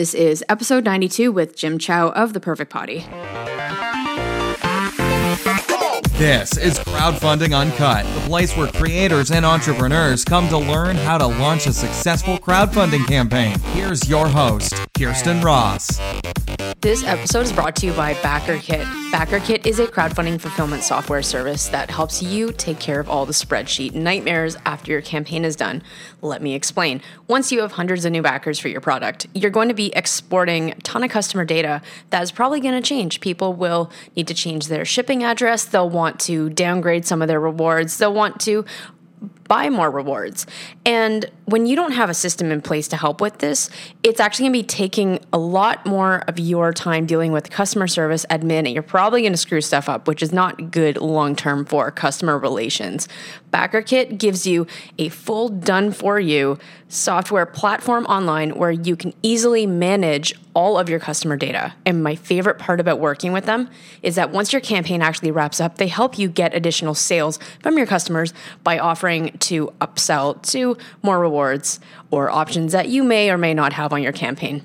This is episode 92 with Jim Chow of The Perfect Potty. This is Crowdfunding Uncut, the place where creators and entrepreneurs come to learn how to launch a successful crowdfunding campaign. Here's your host, Kirsten Ross. This episode is brought to you by BackerKit. BackerKit is a crowdfunding fulfillment software service that helps you take care of all the spreadsheet nightmares after your campaign is done. Let me explain. Once you have hundreds of new backers for your product, you're going to be exporting a ton of customer data that is probably going to change. People will need to change their shipping address, they'll want to downgrade some of their rewards, they'll want to buy more rewards. And when you don't have a system in place to help with this, it's actually going to be taking a lot more of your time dealing with customer service admin, and you're probably going to screw stuff up, which is not good long term for customer relations. BackerKit gives you a full done for you software platform online where you can easily manage all of your customer data. And my favorite part about working with them is that once your campaign actually wraps up, they help you get additional sales from your customers by offering to upsell to more rewards or options that you may or may not have on your campaign.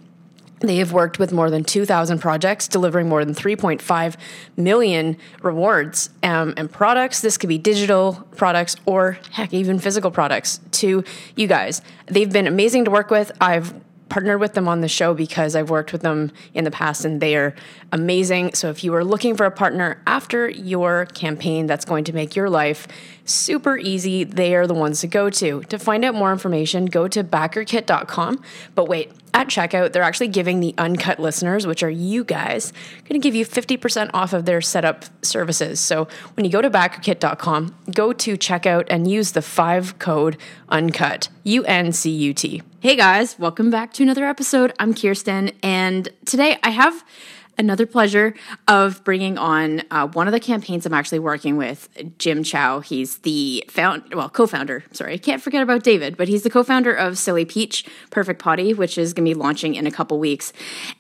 They have worked with more than 2,000 projects, delivering more than 3.5 million rewards um, and products. This could be digital products or, heck, even physical products to you guys. They've been amazing to work with. I've partnered with them on the show because I've worked with them in the past and they are amazing. So if you are looking for a partner after your campaign that's going to make your life super easy, they are the ones to go to. To find out more information, go to backerkit.com. But wait, at checkout, they're actually giving the uncut listeners, which are you guys, going to give you 50% off of their setup services. So when you go to backerkit.com, go to checkout and use the five code uncut, U N C U T. Hey guys, welcome back to another episode. I'm Kirsten, and today I have another pleasure of bringing on uh, one of the campaigns I'm actually working with, Jim Chow. He's the found, well, co-founder. Sorry, I can't forget about David, but he's the co-founder of Silly Peach Perfect Potty, which is going to be launching in a couple weeks.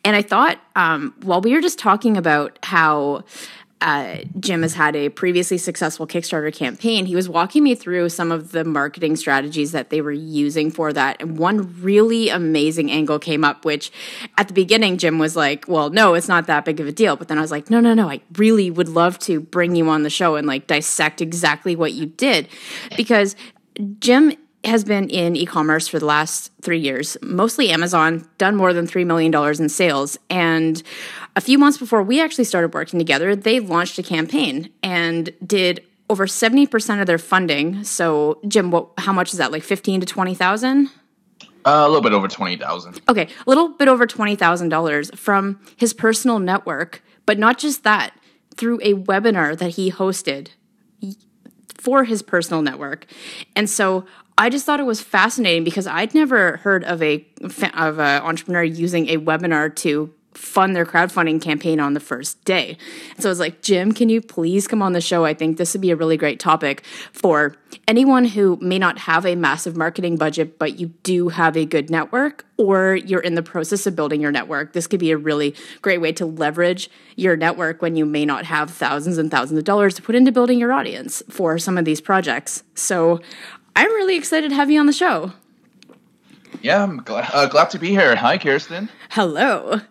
And I thought, um, while we were just talking about how uh, Jim has had a previously successful Kickstarter campaign, he was walking me through some of the marketing strategies that they were using for that. And one really amazing angle came up, which at the beginning, Jim was like, Well, no, it's not that big of a deal. But then I was like, No, no, no, I really would love to bring you on the show and like dissect exactly what you did. Because Jim has been in e-commerce for the last three years, mostly Amazon, done more than $3 million in sales. And a few months before we actually started working together, they launched a campaign and did over 70% of their funding. So Jim, what, how much is that? Like 15 to 20,000? Uh, a little bit over 20,000. Okay, a little bit over $20,000 from his personal network, but not just that, through a webinar that he hosted for his personal network. And so I just thought it was fascinating because I'd never heard of a of an entrepreneur using a webinar to fund their crowdfunding campaign on the first day. So I was like, Jim, can you please come on the show? I think this would be a really great topic for anyone who may not have a massive marketing budget, but you do have a good network or you're in the process of building your network. This could be a really great way to leverage your network when you may not have thousands and thousands of dollars to put into building your audience for some of these projects. So I'm really excited to have you on the show. Yeah, I'm glad, uh, glad to be here. Hi, Kirsten. Hello.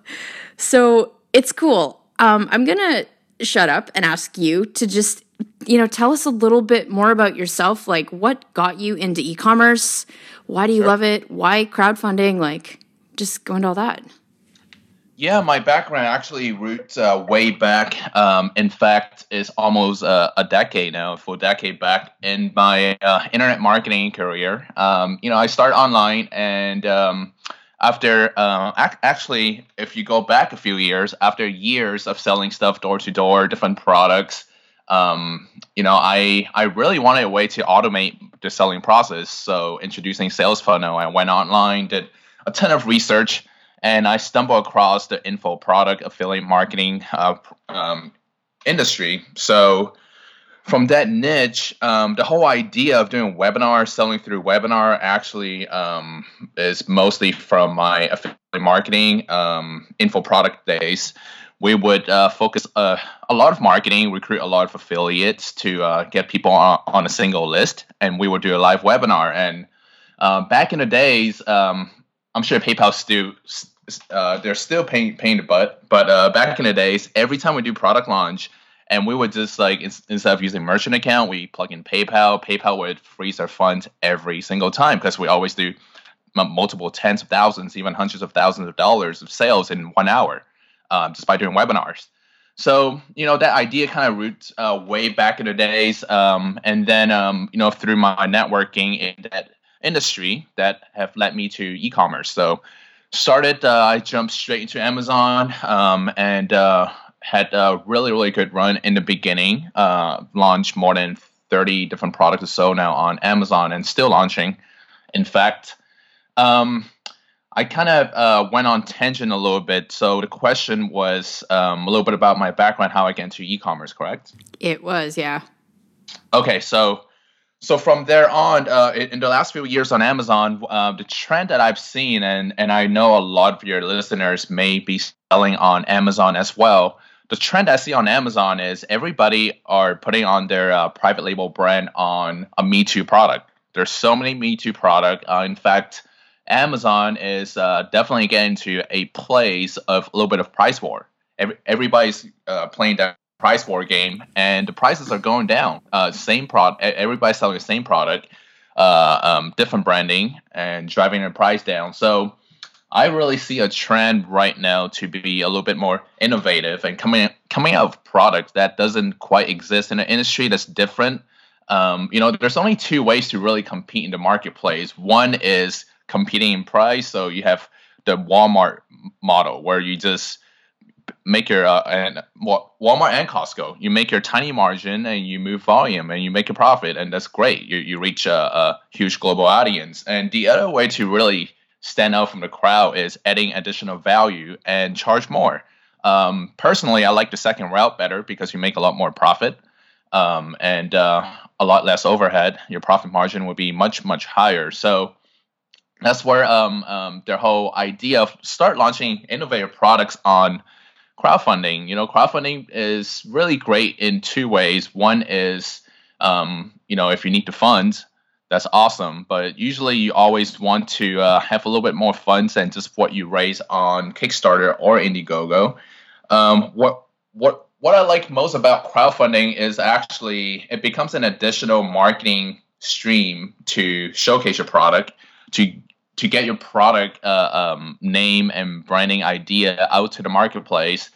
So it's cool. Um, I'm going to shut up and ask you to just, you know, tell us a little bit more about yourself. Like, what got you into e commerce? Why do you sure. love it? Why crowdfunding? Like, just go into all that. Yeah, my background actually roots uh, way back. Um, in fact, is almost uh, a decade now, full decade back in my uh, internet marketing career. Um, you know, I started online, and um, after uh, ac- actually, if you go back a few years, after years of selling stuff door to door, different products, um, you know, I I really wanted a way to automate the selling process. So introducing Sales Funnel, I went online, did a ton of research and I stumbled across the info product affiliate marketing uh, um, industry. So from that niche, um, the whole idea of doing webinar, selling through webinar, actually um, is mostly from my affiliate marketing um, info product days. We would uh, focus uh, a lot of marketing, recruit a lot of affiliates to uh, get people on, on, a single list, and we would do a live webinar. And uh, back in the days, um, I'm sure PayPal still uh, they're still paying paying the butt. But uh, back in the days, every time we do product launch, and we would just like instead of using merchant account, we plug in PayPal. PayPal would freeze our funds every single time because we always do multiple tens of thousands, even hundreds of thousands of dollars of sales in one hour, um, just by doing webinars. So you know that idea kind of roots uh, way back in the days, um, and then um, you know through my networking in that industry that have led me to e-commerce. So started, uh, I jumped straight into Amazon um, and uh, had a really really good run in the beginning. Uh, launched more than thirty different products or so now on Amazon, and still launching. In fact. Um, I kind of uh, went on tangent a little bit. So the question was um, a little bit about my background, how I get into e-commerce, correct? It was, yeah. Okay, so so from there on, uh, in the last few years on Amazon, uh, the trend that I've seen, and and I know a lot of your listeners may be selling on Amazon as well. The trend I see on Amazon is everybody are putting on their uh, private label brand on a Me Too product. There's so many Me Too product. Uh, in fact Amazon is uh, definitely getting to a place of a little bit of price war. Every, everybody's uh, playing that price war game, and the prices are going down. Uh, same product, everybody's selling the same product, uh, um, different branding, and driving the price down. So I really see a trend right now to be a little bit more innovative and coming coming out of products that doesn't quite exist in an industry that's different. Um, you know, there's only two ways to really compete in the marketplace. One is competing in price. So you have the Walmart model where you just make your uh, and Walmart and Costco. You make your tiny margin and you move volume and you make a profit, and that's great. You you reach a, a huge global audience. And the other way to really stand out from the crowd is adding additional value and charge more. Um, personally, I like the second route better because you make a lot more profit um, and uh, a lot less overhead. Your profit margin would be much much higher. So that's where um, um, their whole idea of start launching innovative products on crowdfunding. You know, crowdfunding is really great in two ways. One is, um, you know, if you need the funds, that's awesome. But usually, you always want to uh, have a little bit more funds than just what you raise on Kickstarter or Indiegogo. Um, what what what I like most about crowdfunding is actually it becomes an additional marketing stream to showcase your product to to get your product uh, um, name and branding idea out to the marketplace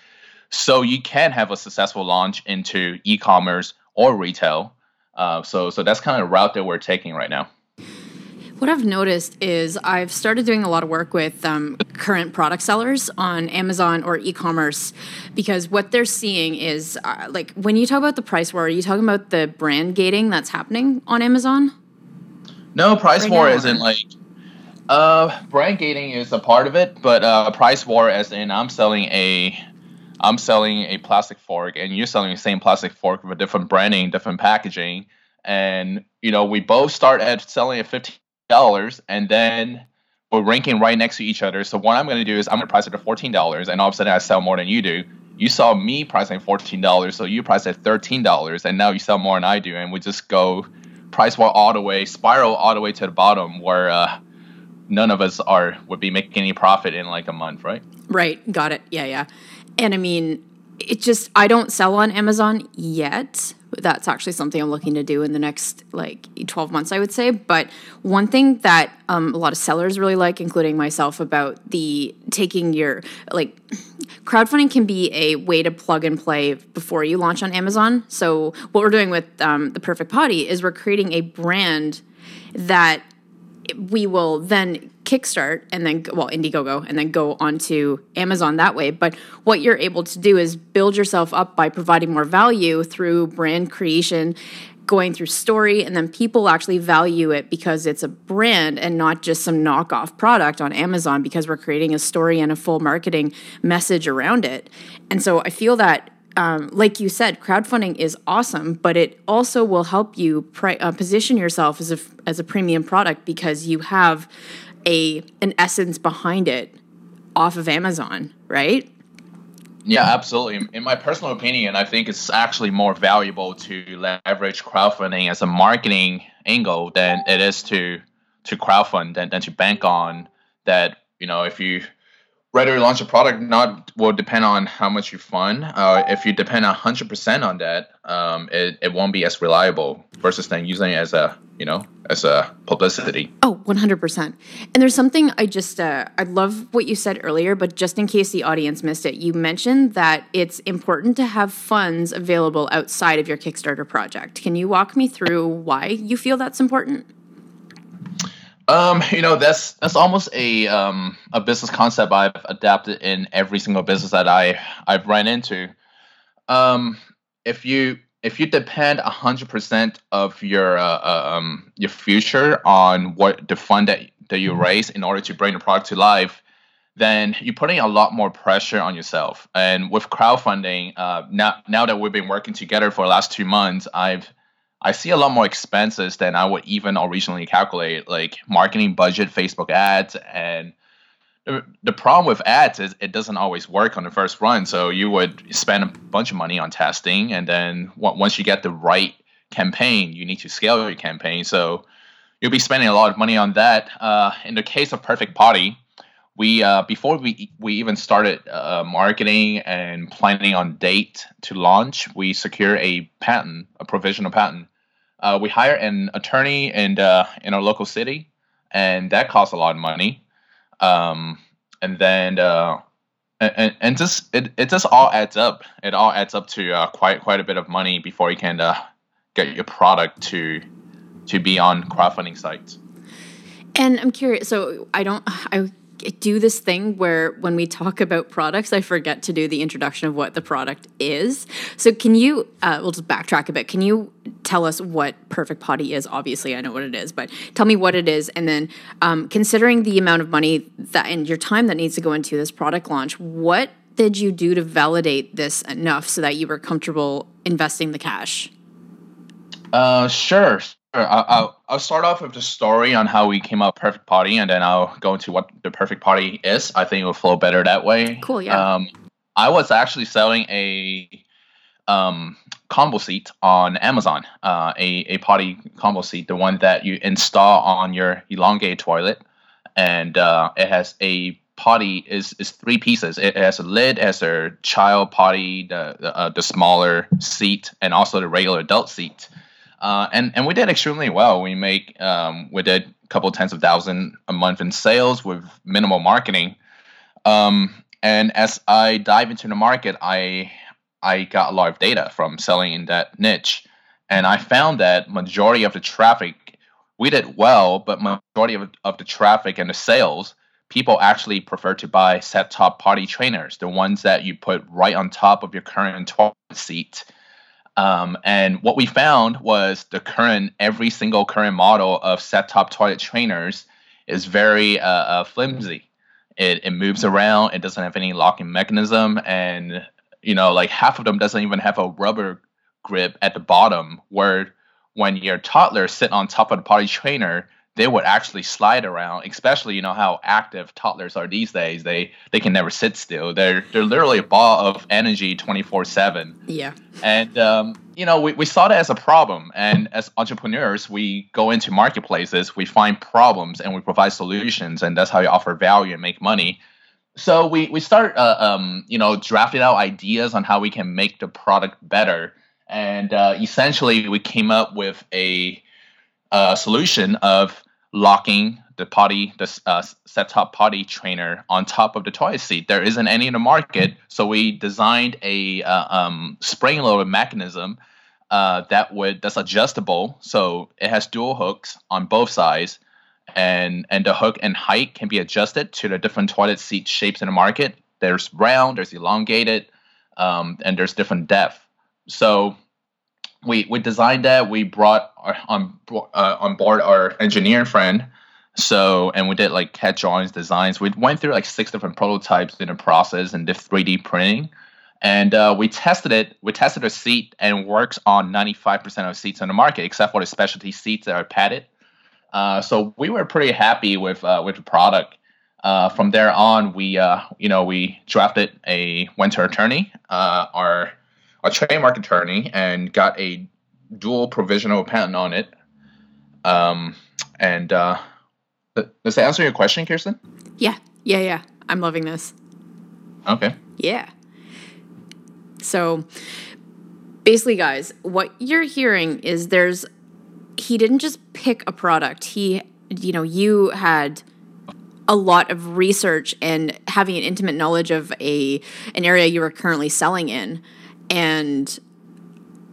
so you can have a successful launch into e-commerce or retail. Uh, so so that's kind of the route that we're taking right now. What I've noticed is I've started doing a lot of work with um, current product sellers on Amazon or e commerce because what they're seeing is uh, like when you talk about the price war, are you talking about the brand gating that's happening on Amazon? No, price right war now, isn't like uh, brand gating is a part of it, but uh, price war, as in I'm selling a, I'm selling a plastic fork, and you're selling the same plastic fork with a different branding, different packaging, and you know we both start at selling at fifteen dollars, and then we're ranking right next to each other. So what I'm going to do is I'm going to price it at fourteen dollars, and all of a sudden I sell more than you do. You saw me pricing fourteen dollars, so you price at thirteen dollars, and now you sell more than I do, and we just go price war all the way, spiral all the way to the bottom, where uh, none of us are would be making any profit in like a month, right? Right. Got it. Yeah, yeah. And I mean, it just I don't sell on Amazon yet. That's actually something I'm looking to do in the next like 12 months, I would say. But one thing that um, a lot of sellers really like, including myself, about the taking your like crowdfunding can be a way to plug and play before you launch on Amazon. So what we're doing with um, the Perfect Potty is we're creating a brand that we will then kickstart and then well indiegogo and then go onto amazon that way. But what you're able to do is build yourself up by providing more value through brand creation going through story and then people actually value it because it's a brand and not just some knockoff product on amazon because we're creating a story and a full marketing message around it. And so i feel that um, like you said, crowdfunding is awesome, but it also will help you pri- uh, position yourself as a as a premium product because you have a an essence behind it off of Amazon, right? Yeah, absolutely. In my personal opinion, I think it's actually more valuable to leverage crowdfunding as a marketing angle than it is to to crowdfund than, than to bank on that. You know, if you ready to launch a product not will depend on how much you fund. Uh, if you depend hundred percent on that, um, it, it won't be as reliable versus then using it as a you know as a publicity. Oh, 100%. And there's something I just uh, I love what you said earlier, but just in case the audience missed it, you mentioned that it's important to have funds available outside of your Kickstarter project. Can you walk me through why you feel that's important? Um, you know, that's that's almost a um, a business concept I've adapted in every single business that I I've run into. Um, if you if you depend hundred percent of your uh, uh, um, your future on what the fund that that you raise in order to bring the product to life, then you're putting a lot more pressure on yourself. And with crowdfunding, uh, now now that we've been working together for the last two months, I've I see a lot more expenses than I would even originally calculate, like marketing budget, Facebook ads, and the, the problem with ads is it doesn't always work on the first run. So you would spend a bunch of money on testing, and then once you get the right campaign, you need to scale your campaign. So you'll be spending a lot of money on that. Uh, in the case of Perfect Potty, we uh, before we we even started uh, marketing and planning on date to launch, we secure a patent, a provisional patent. Uh, we hire an attorney in uh, in our local city, and that costs a lot of money. Um, and then uh, and, and just it, it just all adds up. It all adds up to uh, quite quite a bit of money before you can get your product to to be on crowdfunding sites. And I'm curious. So I don't. I do this thing where when we talk about products, I forget to do the introduction of what the product is. So, can you, uh, we'll just backtrack a bit. Can you tell us what Perfect Potty is? Obviously, I know what it is, but tell me what it is. And then, um, considering the amount of money that and your time that needs to go into this product launch, what did you do to validate this enough so that you were comfortable investing the cash? Uh, sure. I'll, I'll start off with the story on how we came up Perfect Potty, and then I'll go into what the Perfect Potty is. I think it will flow better that way. Cool, yeah. Um, I was actually selling a um, combo seat on Amazon, uh, a, a potty combo seat, the one that you install on your elongated toilet. And uh, it has a potty is is three pieces. It has a lid, it has a child potty, the the, uh, the smaller seat, and also the regular adult seat. Uh, and and we did extremely well. We make um, we did a couple tens of thousand a month in sales with minimal marketing. Um, and as I dive into the market, I I got a lot of data from selling in that niche, and I found that majority of the traffic we did well, but majority of, of the traffic and the sales people actually prefer to buy set top potty trainers, the ones that you put right on top of your current toilet seat um, and what we found was the current, every single current model of set top toilet trainers is very uh, uh, flimsy. It, it moves around. It doesn't have any locking mechanism, and you know, like half of them doesn't even have a rubber grip at the bottom. Where when your toddler sit on top of the potty trainer, they would actually slide around, especially you know how active toddlers are these days. They they can never sit still. They're they're literally a ball of energy twenty four seven. Yeah. And um, you know we, we saw that as a problem. And as entrepreneurs, we go into marketplaces, we find problems, and we provide solutions, and that's how you offer value and make money. So we we start uh, um, you know drafting out ideas on how we can make the product better. And uh, essentially, we came up with a, a solution of locking the potty, the uh, set top potty trainer on top of the toilet seat. There isn't any in the market, so we designed a uh, um, spring loaded mechanism uh, that would that's adjustable. So it has dual hooks on both sides, and and the hook and height can be adjusted to the different toilet seat shapes in the market. There's round, there's elongated, um, and there's different depth. So we we designed that. We brought our, on uh, on board our engineer friend. So and we did like CAD drawings, designs. We went through like six different prototypes in the process and did 3D printing. And uh, we tested it. We tested a seat and works on 95% of seats on the market, except for the specialty seats that are padded. Uh, so we were pretty happy with uh, with the product. Uh, from there on, we uh, you know we drafted a went to attorney. Uh, our a trademark attorney and got a dual provisional patent on it. Um, and uh, does that answer your question, Kirsten? Yeah, yeah, yeah. I'm loving this. Okay. Yeah. So basically, guys, what you're hearing is there's, he didn't just pick a product. He, you know, you had a lot of research and having an intimate knowledge of a an area you were currently selling in and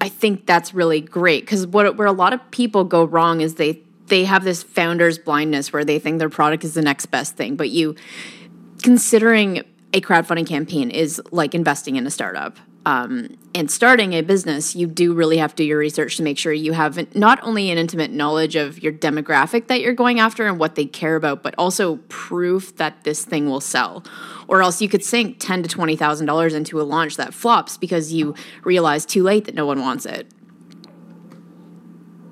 i think that's really great because what where a lot of people go wrong is they they have this founder's blindness where they think their product is the next best thing. But you considering a crowdfunding campaign is like investing in a startup um, and starting a business, you do really have to do your research to make sure you have not only an intimate knowledge of your demographic that you're going after and what they care about, but also proof that this thing will sell. Or else you could sink ten to twenty thousand dollars into a launch that flops because you realize too late that no one wants it.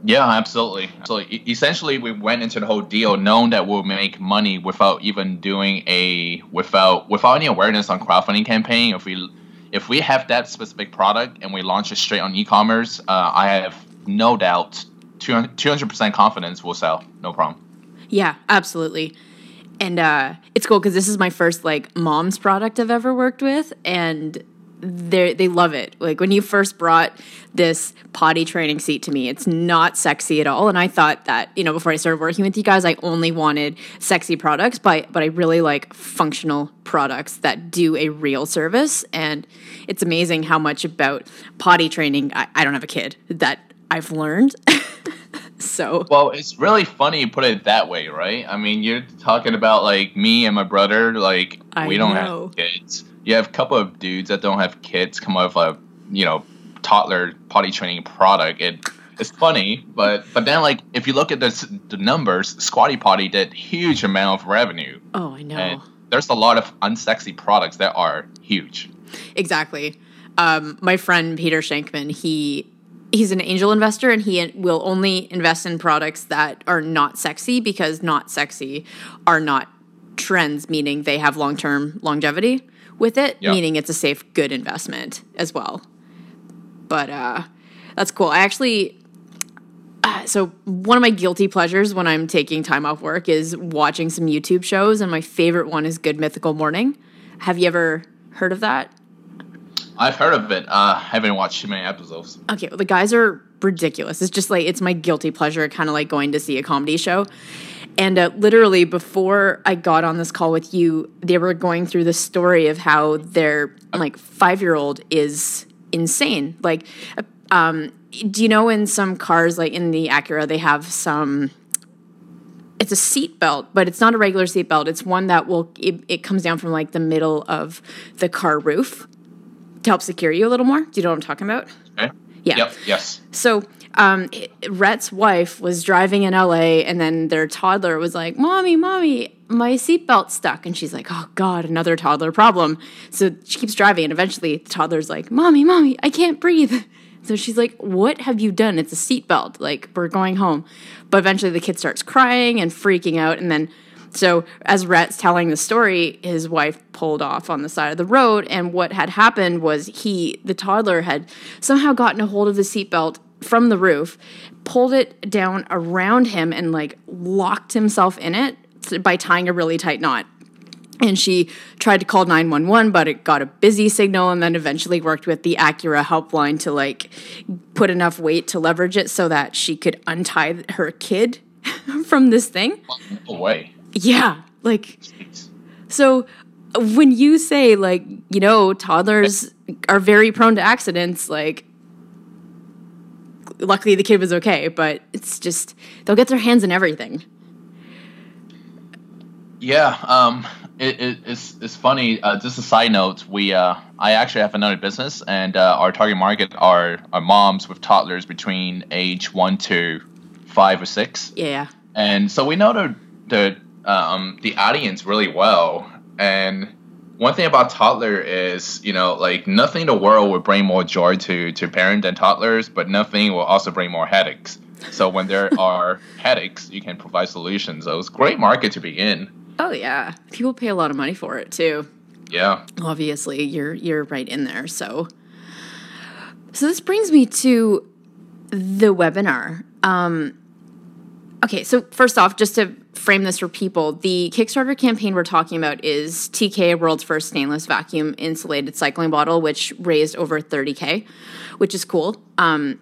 Yeah, absolutely. So essentially, we went into the whole deal knowing that we'll make money without even doing a without without any awareness on crowdfunding campaign. If we if we have that specific product and we launch it straight on e-commerce, uh, I have no doubt 200% confidence will sell. No problem. Yeah, absolutely. And uh, it's cool because this is my first like mom's product I've ever worked with, and they they love it. Like when you first brought this potty training seat to me, it's not sexy at all. And I thought that you know before I started working with you guys, I only wanted sexy products, but but I really like functional products that do a real service. And it's amazing how much about potty training. I, I don't have a kid that I've learned. so well it's really funny you put it that way right i mean you're talking about like me and my brother like I we don't know. have kids you have a couple of dudes that don't have kids come up with a you know toddler potty training product. It it's funny, but but then like if you look at the the numbers, Squatty Potty did huge amount of revenue. Oh, I know. And there's a lot of unsexy products that are huge. Exactly. Um, my friend Peter Shankman, he he's an angel investor and he will only invest in products that are not sexy because not sexy are not trends, meaning they have long term longevity with it, Yeah. meaning it's a safe, good investment as well. But uh, that's cool. I actually, uh, so one of my guilty pleasures when I'm taking time off work is watching some YouTube shows, and my favorite one is Good Mythical Morning. Have you ever heard of that? I've heard of it. Uh, haven't watched too many episodes. Okay, well, the guys are ridiculous. It's just like it's my guilty pleasure, kind of like going to see a comedy show. And uh, literally, before I got on this call with you, they were going through the story of how their like five year old is insane. Like, uh, um, do you know in some cars, like in the Acura, they have some. It's a seat belt, but it's not a regular seat belt. It's one that will it, it comes down from like the middle of the car roof to help secure you a little more. Do you know what I'm talking about? Okay. Yeah. Yep. Yes. So, um, Rhett's wife was driving in LA, and then their toddler was like, "Mommy, mommy, my seatbelt stuck," and she's like, "Oh God, another toddler problem." So she keeps driving, and eventually the toddler's like, "Mommy, mommy, I can't breathe." So she's like, "What have you done? It's a seatbelt. Like we're going home." But eventually the kid starts crying and freaking out, and then. So, as Rhett's telling the story, his wife pulled off on the side of the road, and what had happened was he, the toddler, had somehow gotten a hold of the seatbelt from the roof, pulled it down around him, and like locked himself in it by tying a really tight knot. And she tried to call 911, but it got a busy signal and then eventually worked with the Acura helpline to like put enough weight to leverage it so that she could untie her kid from this thing. No way. Yeah. Like, so when you say, like, you know, toddlers are very prone to accidents, like, luckily the kid was okay, but it's just, they'll get their hands in everything. Yeah, um, it, it, it's it's funny. Uh, just a side note, we uh, I actually have another business, and uh, our target market are are moms with toddlers between age one to five or six, Yeah. and so we know the the um, the audience really well. And one thing about toddler is, you know, like nothing in the world will bring more joy to to parent than toddlers, but nothing will also bring more headaches. So when there are headaches, you can provide solutions. So it's a great market to be in. Oh, yeah. People pay a lot of money for it, too. Yeah. obviously you're you're right in there so so this brings me to the webinar um okay so first off just to frame this for people, the Kickstarter campaign we're talking about is TK World's first stainless vacuum insulated cycling bottle, which raised over 30K, which is cool. Um,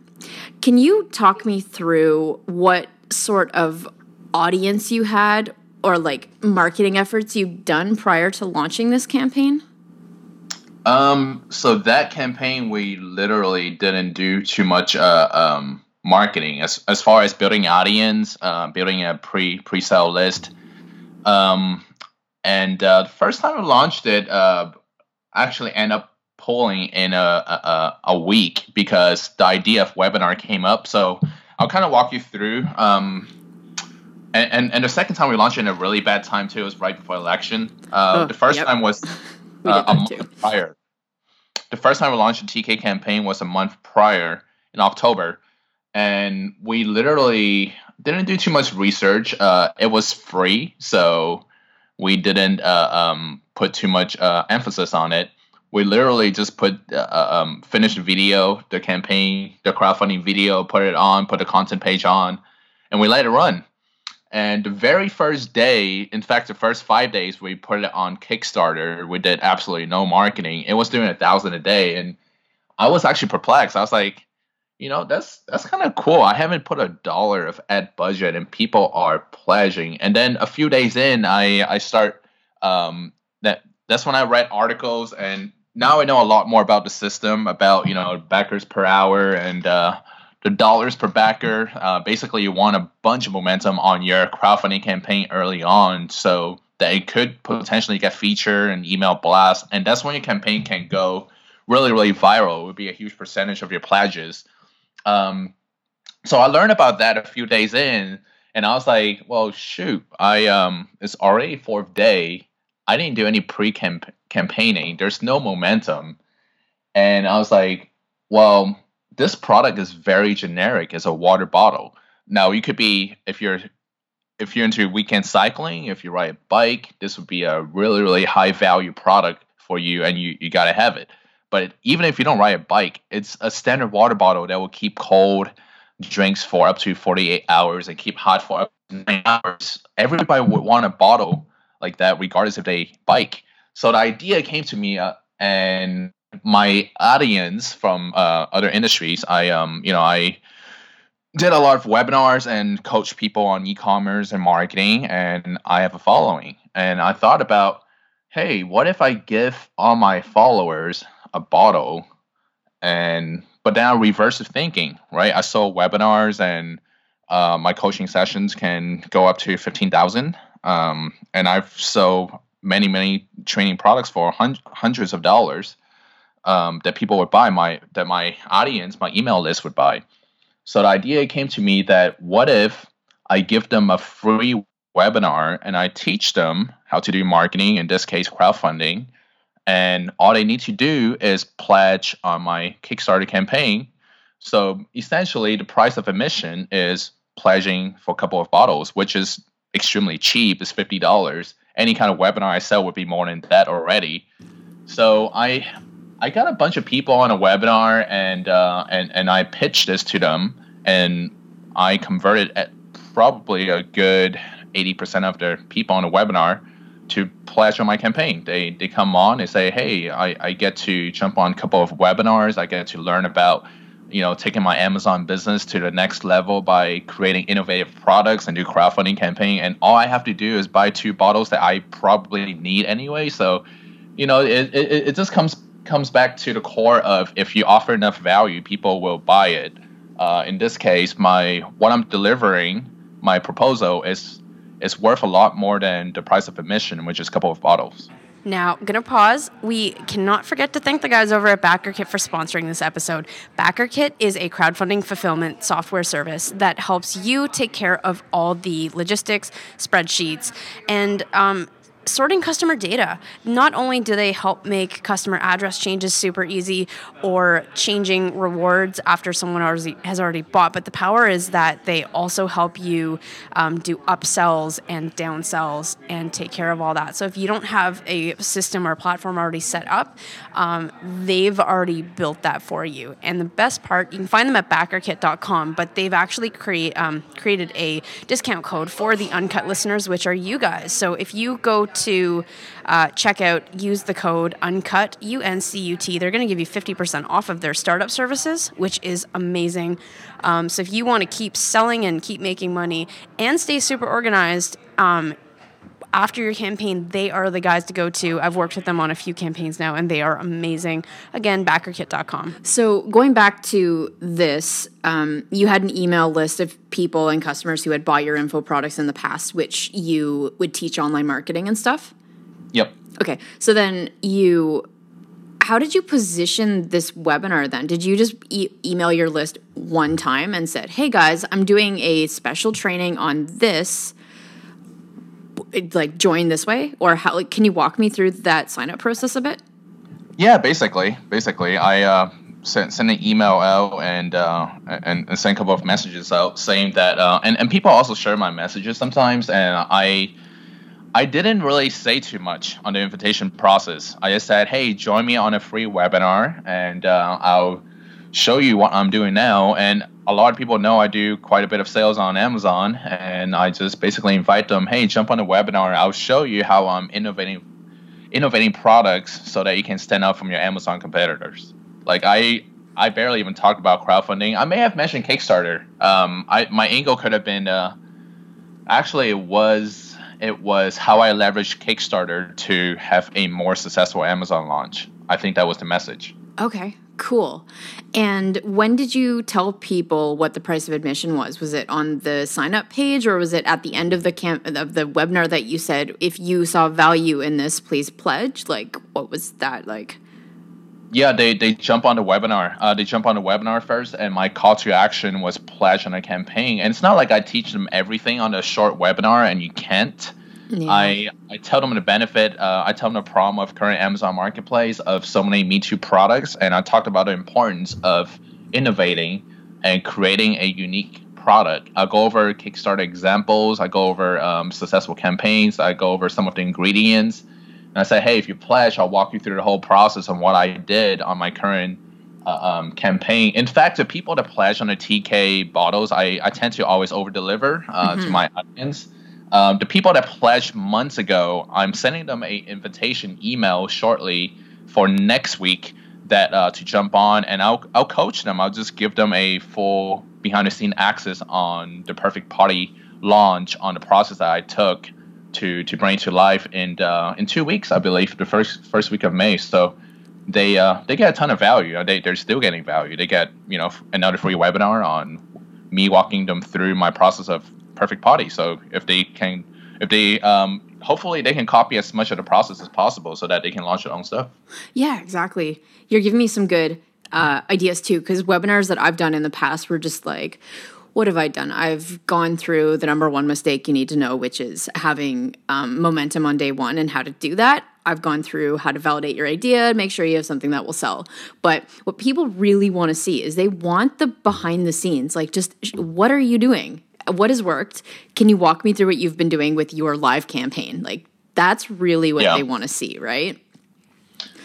can you talk me through what sort of audience you had or like marketing efforts you've done prior to launching this campaign? Um, so that campaign, we literally didn't do too much uh, um, marketing as as far as building audience, uh, building a pre pre sale list. Um, and uh, the first time we launched it, uh, actually end up pulling in a, a a week because the idea of webinar came up. So I'll kind of walk you through. Um, and, and, and the second time we launched it in a really bad time too. It was right before election. Uh, oh, the first yep. time was uh, a month too. prior. The first time we launched the TK campaign was a month prior in October, and we literally didn't do too much research. Uh, it was free, so we didn't uh, um, put too much uh, emphasis on it. We literally just put uh, uh, um, finished video, the campaign, the crowdfunding video, put it on, put the content page on, and we let it run and the very first day, in fact, the first five days, we put it on Kickstarter. We did absolutely no marketing. It was doing a thousand a day, and I was actually perplexed. I was like, you know, that's that's kind of cool. I haven't put a dollar of ad budget, and people are pledging. And then a few days in, I I start um, that that's when I read articles, and now I know a lot more about the system, about you know backers per hour, and uh, the dollars per backer. Uh, basically, you want a bunch of momentum on your crowdfunding campaign early on so that it could potentially get featured and email blast. And that's when your campaign can go really, really viral. It would be a huge percentage of your pledges. Um, so I learned about that a few days in, and I was like, well, shoot, I um, it's already fourth day. I didn't do any pre campaigning. There's no momentum. And I was like, well, this product is very generic as a water bottle. Now you could be if you're if you're into weekend cycling, if you ride a bike, this would be a really really high value product for you, and you you gotta have it. But even if you don't ride a bike, it's a standard water bottle that will keep cold drinks for up to 48 hours and keep hot for up to nine hours. Everybody would want a bottle like that, regardless if they bike. So the idea came to me, uh, and my audience from uh, other industries, I um you know I did a lot of webinars and coach people on e-commerce and marketing, and I have a following. And I thought about, hey, what if I give all my followers a bottle, and but then I reverse thinking, right? I saw webinars and uh, my coaching sessions can go up to fifteen thousand, um, and I've sold many many training products for hun- hundreds of dollars um, that people would buy, my that my audience, my email list would buy. So the idea came to me that what if I give them a free webinar and I teach them how to do marketing, in this case, crowdfunding, and all they need to do is pledge on my Kickstarter campaign. So essentially, the price of admission is pledging for a couple of bottles, which is extremely cheap. It's fifty dollars. Any kind of webinar I sell would be more than that already. So I I got a bunch of people on a webinar and uh, and and I pitched this to them and I converted at probably a good eighty percent of the people on the webinar to pledge on my campaign. They they come on, they say, hey, I, I get to jump on a couple of webinars. I get to learn about you know taking my Amazon business to the next level by creating innovative products and do crowdfunding campaign. And all I have to do is buy two bottles that I probably need anyway. So you know it, it, it just comes comes back to the core of if you offer enough value, people will buy it. Uh, in this case, my what I'm delivering, my proposal is is worth a lot more than the price of admission, which is a couple of bottles. Now, gonna pause. We cannot forget to thank the guys over at BackerKit for sponsoring this episode. BackerKit is a crowdfunding fulfillment software service that helps you take care of all the logistics, spreadsheets, and um, sorting customer data. Not only do they help make customer address changes super easy or changing rewards after someone has already bought, but the power is that they also help you um, do upsells and downsells and take care of all that. So if you don't have a system or platform already set up, um, they've already built that for you. And the best part, you can find them at backerkit.com, but they've actually create, um, created a discount code for the uncut listeners, which are you guys. So if you go to uh, checkout, use the code UNCUT, U N C U T. They're going to give you 50% off of their startup services, which is amazing. Um, so if you want to keep selling and keep making money and stay super organized, um, after your campaign, they are the guys to go to. I've worked with them on a few campaigns now, and they are amazing. Again, backerkit.com. So, going back to this, um, you had an email list of people and customers who had bought your info products in the past, which you would teach online marketing and stuff? Yep. Okay. So, then you how did you position this webinar then? Did you just e- email your list one time and said, "Hey guys, I'm doing a special training on this like join this way? Or how like can you walk me through that sign up process a bit? Yeah basically basically. I uh sent, an email out and uh and, and a couple of messages out saying that uh and, and people also share my messages sometimes and i I didn't really say too much on the invitation process. I just said, "Hey, join me on a free webinar, and uh, I'll show you what I'm doing now." And a lot of people know I do quite a bit of sales on Amazon, and I just basically invite them, hey, jump on the webinar. I'll show you how I'm innovating, innovating products so that you can stand out from your Amazon competitors. Like I, I barely even talked about crowdfunding. I may have mentioned Kickstarter. Um, I my angle could have been, uh, actually, it was it was how I leveraged Kickstarter to have a more successful Amazon launch. I think that was the message. Okay. Cool. And when did you tell people what the price of admission was? Was it on the sign up page or was it at the end of the camp of the webinar that you said if you saw value in this please pledge? Like what was that like? Yeah, they they jump on the webinar. Uh, they jump on the webinar first, and my call to action was pledge on a campaign. And it's not like I teach them everything on a short webinar, and you can't. Yeah. I I tell them the benefit. Uh, I tell them the problem of current Amazon Marketplace of so many Me Too products, and I talked about the importance of innovating and creating a unique product. I go over Kickstarter examples. I go over um, successful campaigns. I go over some of the ingredients, and I say, hey, if you pledge, I'll walk you through the whole process on what I did on my current uh, um, campaign. In fact, the people that pledge on the TK bottles, I, I tend to always over deliver uh, mm-hmm. to my audience. Um, the people that pledged months ago, I'm sending them a invitation email shortly for next week that uh, to jump on, and I'll I'll coach them. I'll just give them a full behind the scene access on the Perfect Potty launch on the process that I took to to bring it to life in uh, in two weeks, I believe, the first first week of May. So they uh, they get a ton of value. They they're still getting value. They get you know another free webinar on me walking them through my process of perfect potty. So if they can, if they, um, hopefully they can copy as much of the process as possible so that they can launch their own stuff. Yeah, exactly. You're giving me some good uh, ideas too, because webinars that I've done in the past were just like, what have I done? I've gone through the number one mistake you need to know, which is having um, momentum on day one and how to do that. I've gone through how to validate your idea, make sure you have something that will sell. But what people really want to see is they want the behind the scenes, like just what are you doing? What has worked? Can you walk me through what you've been doing with your live campaign? Like that's really what yeah. they want to see, right?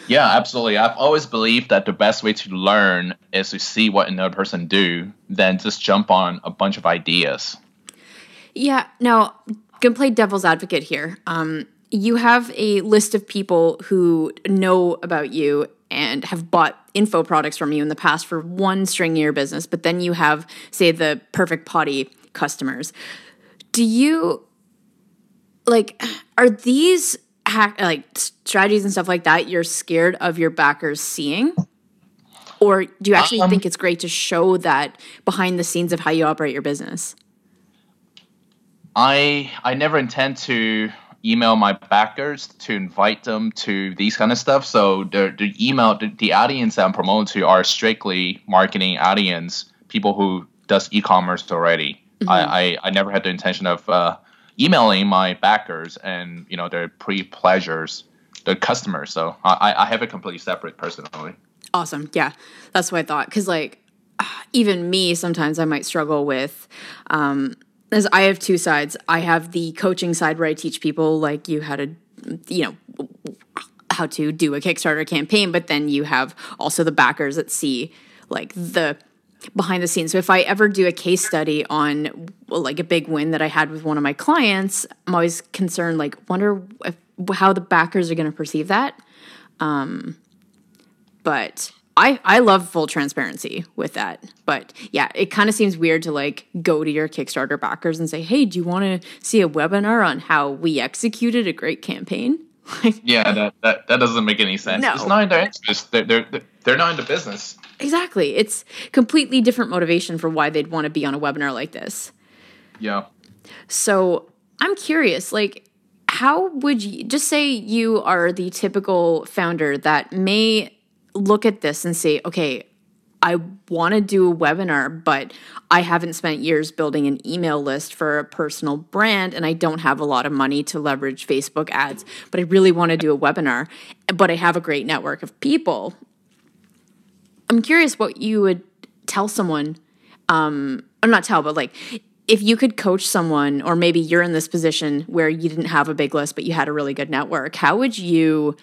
Yeah, absolutely. I've always believed that the best way to learn is to see what another person do than just jump on a bunch of ideas. Yeah. Now, gonna play devil's advocate here. Um, you have a list of people who know about you and have bought info products from you in the past for one string in your business, but then you have, say, the perfect potty customers. Do you like are these hack like strategies and stuff like that you're scared of your backers seeing? Or do you actually um, think it's great to show that behind the scenes of how you operate your business? I I never intend to email my backers to invite them to these kind of stuff. So the the email the, the audience that I'm promoting to are strictly marketing audience, people who does e-commerce already. Mm-hmm. I, I, I never had the intention of uh, emailing my backers and you know their pre pleasures, the customers. So I, I have it completely separate personally. Awesome. Yeah, that's what I thought. Because like even me, sometimes I might struggle with. Um, as I have two sides. I have the coaching side where I teach people like you how to, you know, how to do a Kickstarter campaign, but then you have also the backers that see like the behind the scenes. So if I ever do a case study on like a big win that I had with one of my clients, I'm always concerned like wonder if, how the backers are going to perceive that. Um, but I I love full transparency with that. But yeah, it kind of seems weird to like go to your Kickstarter backers and say, "Hey, do you want to see a webinar on how we executed a great campaign?" Yeah, that, that that doesn't make any sense. No. It's not in their interest. They're, they're they're not into business. Exactly. It's completely different motivation for why they'd want to be on a webinar like this. Yeah. So I'm curious, like, how would you just say you are the typical founder that may look at this and say, okay, I want to do a webinar, but I haven't spent years building an email list for a personal brand and I don't have a lot of money to leverage Facebook ads, but I really want to do a webinar, but I have a great network of people. I'm curious what you would tell someone, um, or not tell, but like if you could coach someone, or maybe you're in this position where you didn't have a big list, but you had a really good network, how would you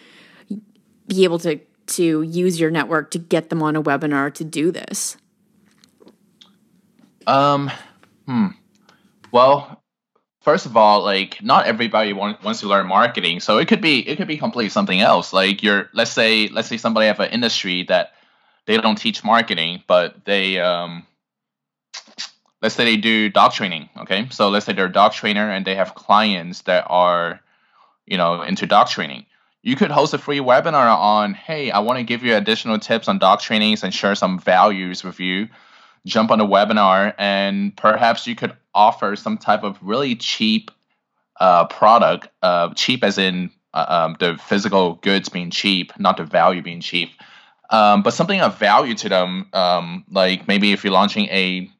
be able to to use your network to get them on a webinar to do this? Um, hmm. Well, first of all, like not everybody want, wants to learn marketing, so it could be it could be completely something else. Like you're, let's say let's say somebody have an industry that they don't teach marketing, but they um, let's say they do dog training. Okay, so let's say they're a dog trainer and they have clients that are, you know, into dog training you could host a free webinar on, hey, I want to give you additional tips on dog trainings and share some values with you. Jump on the webinar, and perhaps you could offer some type of really cheap uh, product, uh, cheap as in uh, um, the physical goods being cheap, not the value being cheap, um, but something of value to them. Um, like maybe if you're launching a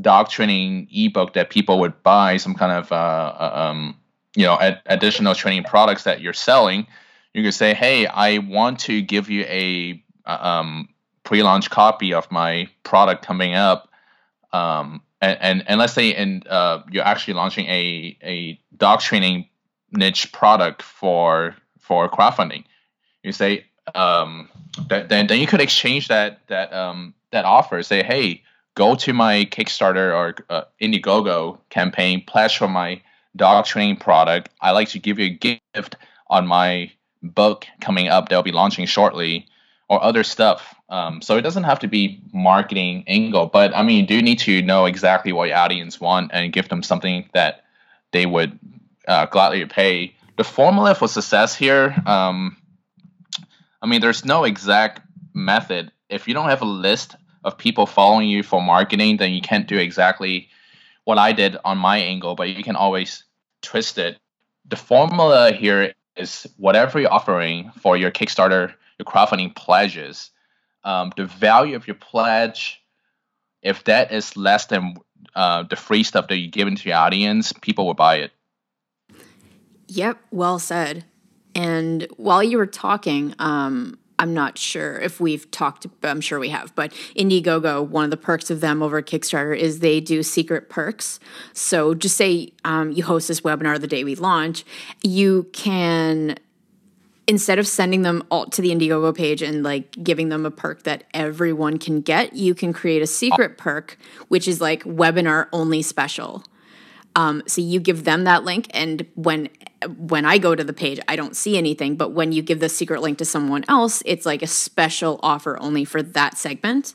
dog training ebook that people would buy, some kind of uh, uh, um, you know ad- additional training products that you're selling you could say, "Hey, I want to give you a uh, um, pre-launch copy of my product coming up." Um, and, and, and let's say and uh, you're actually launching a a dog training niche product for for crowdfunding. You say um, that, then then you could exchange that that um, that offer. Say, hey, go to my Kickstarter or uh, Indiegogo campaign, pledge for my dog training product. I like to give you a gift on my book coming up they'll be launching shortly or other stuff. Um, so it doesn't have to be marketing angle, but I mean, you do need to know exactly what your audience want and give them something that they would uh, gladly pay. The formula for success here, um, I mean, there's no exact method. If you don't have a list of people following you for marketing, then you can't do exactly what I did on my angle, but you can always twist it. The formula here is whatever you're offering for your Kickstarter, your crowdfunding pledges, um, the value of your pledge, if that is less than uh, the free stuff that you give into your audience, people will buy it. Yep, well said. And while you were talking, um, I'm not sure if we've talked, but I'm sure we have, but Indiegogo, one of the perks of them over Kickstarter is they do secret perks. So just say um, you host this webinar the day we launch, you can instead of sending them all to the Indiegogo page and like giving them a perk that everyone can get, you can create a secret perk, which is like webinar only special. Um, so you give them that link, and when when I go to the page, I don't see anything. But when you give the secret link to someone else, it's like a special offer only for that segment.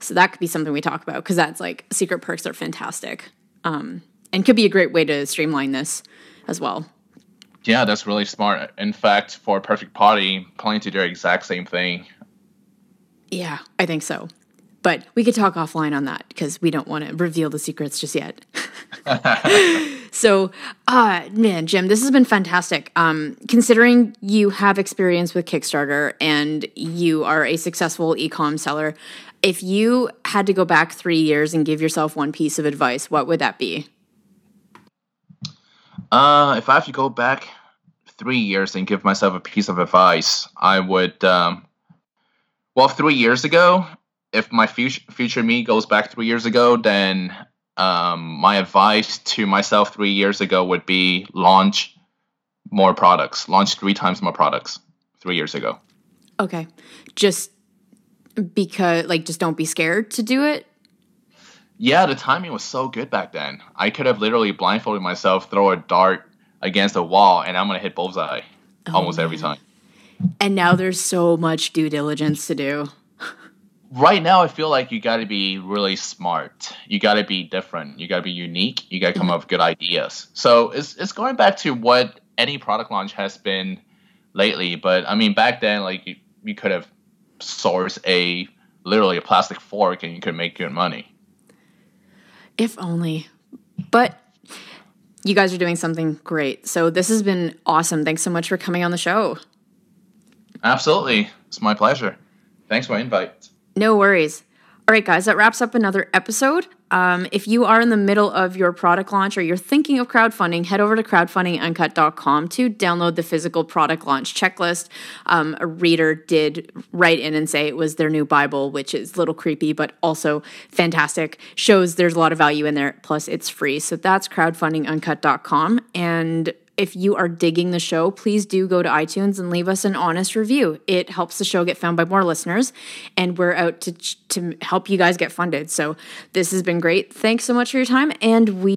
So that could be something we talk about because that's like secret perks are fantastic, um, and could be a great way to streamline this as well. Yeah, that's really smart. In fact, for Perfect Potty, planning to do the exact same thing. Yeah, I think so. But we could talk offline on that because we don't want to reveal the secrets just yet. so, uh, man, Jim, this has been fantastic. Um, considering you have experience with Kickstarter and you are a successful e-com seller, if you had to go back three years and give yourself one piece of advice, what would that be? Uh, if I have to go back three years and give myself a piece of advice, I would. Um, well, three years ago, if my future future me goes back three years ago, then um, my advice to myself three years ago would be launch more products, launch three times more products three years ago. Okay. Just because, like, just don't be scared to do it. Yeah, the timing was so good back then. I could have literally blindfolded myself, throw a dart against a wall, and I'm gonna hit bullseye oh, almost man. every time. And now there's so much due diligence to do. Right now, I feel like you got to be really smart. You got to be different. You got to be unique. You got to come mm-hmm. up with good ideas. So it's it's going back to what any product launch has been lately. But I mean, back then, like you, you could have sourced a literally a plastic fork and you could make good money. If only. But you guys are doing something great. So this has been awesome. Thanks so much for coming on the show. Absolutely. It's my pleasure. Thanks for the invite. No worries. All right, guys, that wraps up another episode. Um, if you are in the middle of your product launch or you're thinking of crowdfunding, head over to crowdfundinguncut.com to download the physical product launch checklist. Um, a reader did write in and say it was their new Bible, which is a little creepy, but also fantastic. Shows there's a lot of value in there. Plus, it's free. So that's crowdfundinguncut.com. And if you are digging the show, please do go to iTunes and leave us an honest review. It helps the show get found by more listeners, and we're out to to help you guys get funded. So this has been great. Thanks so much for your time, and we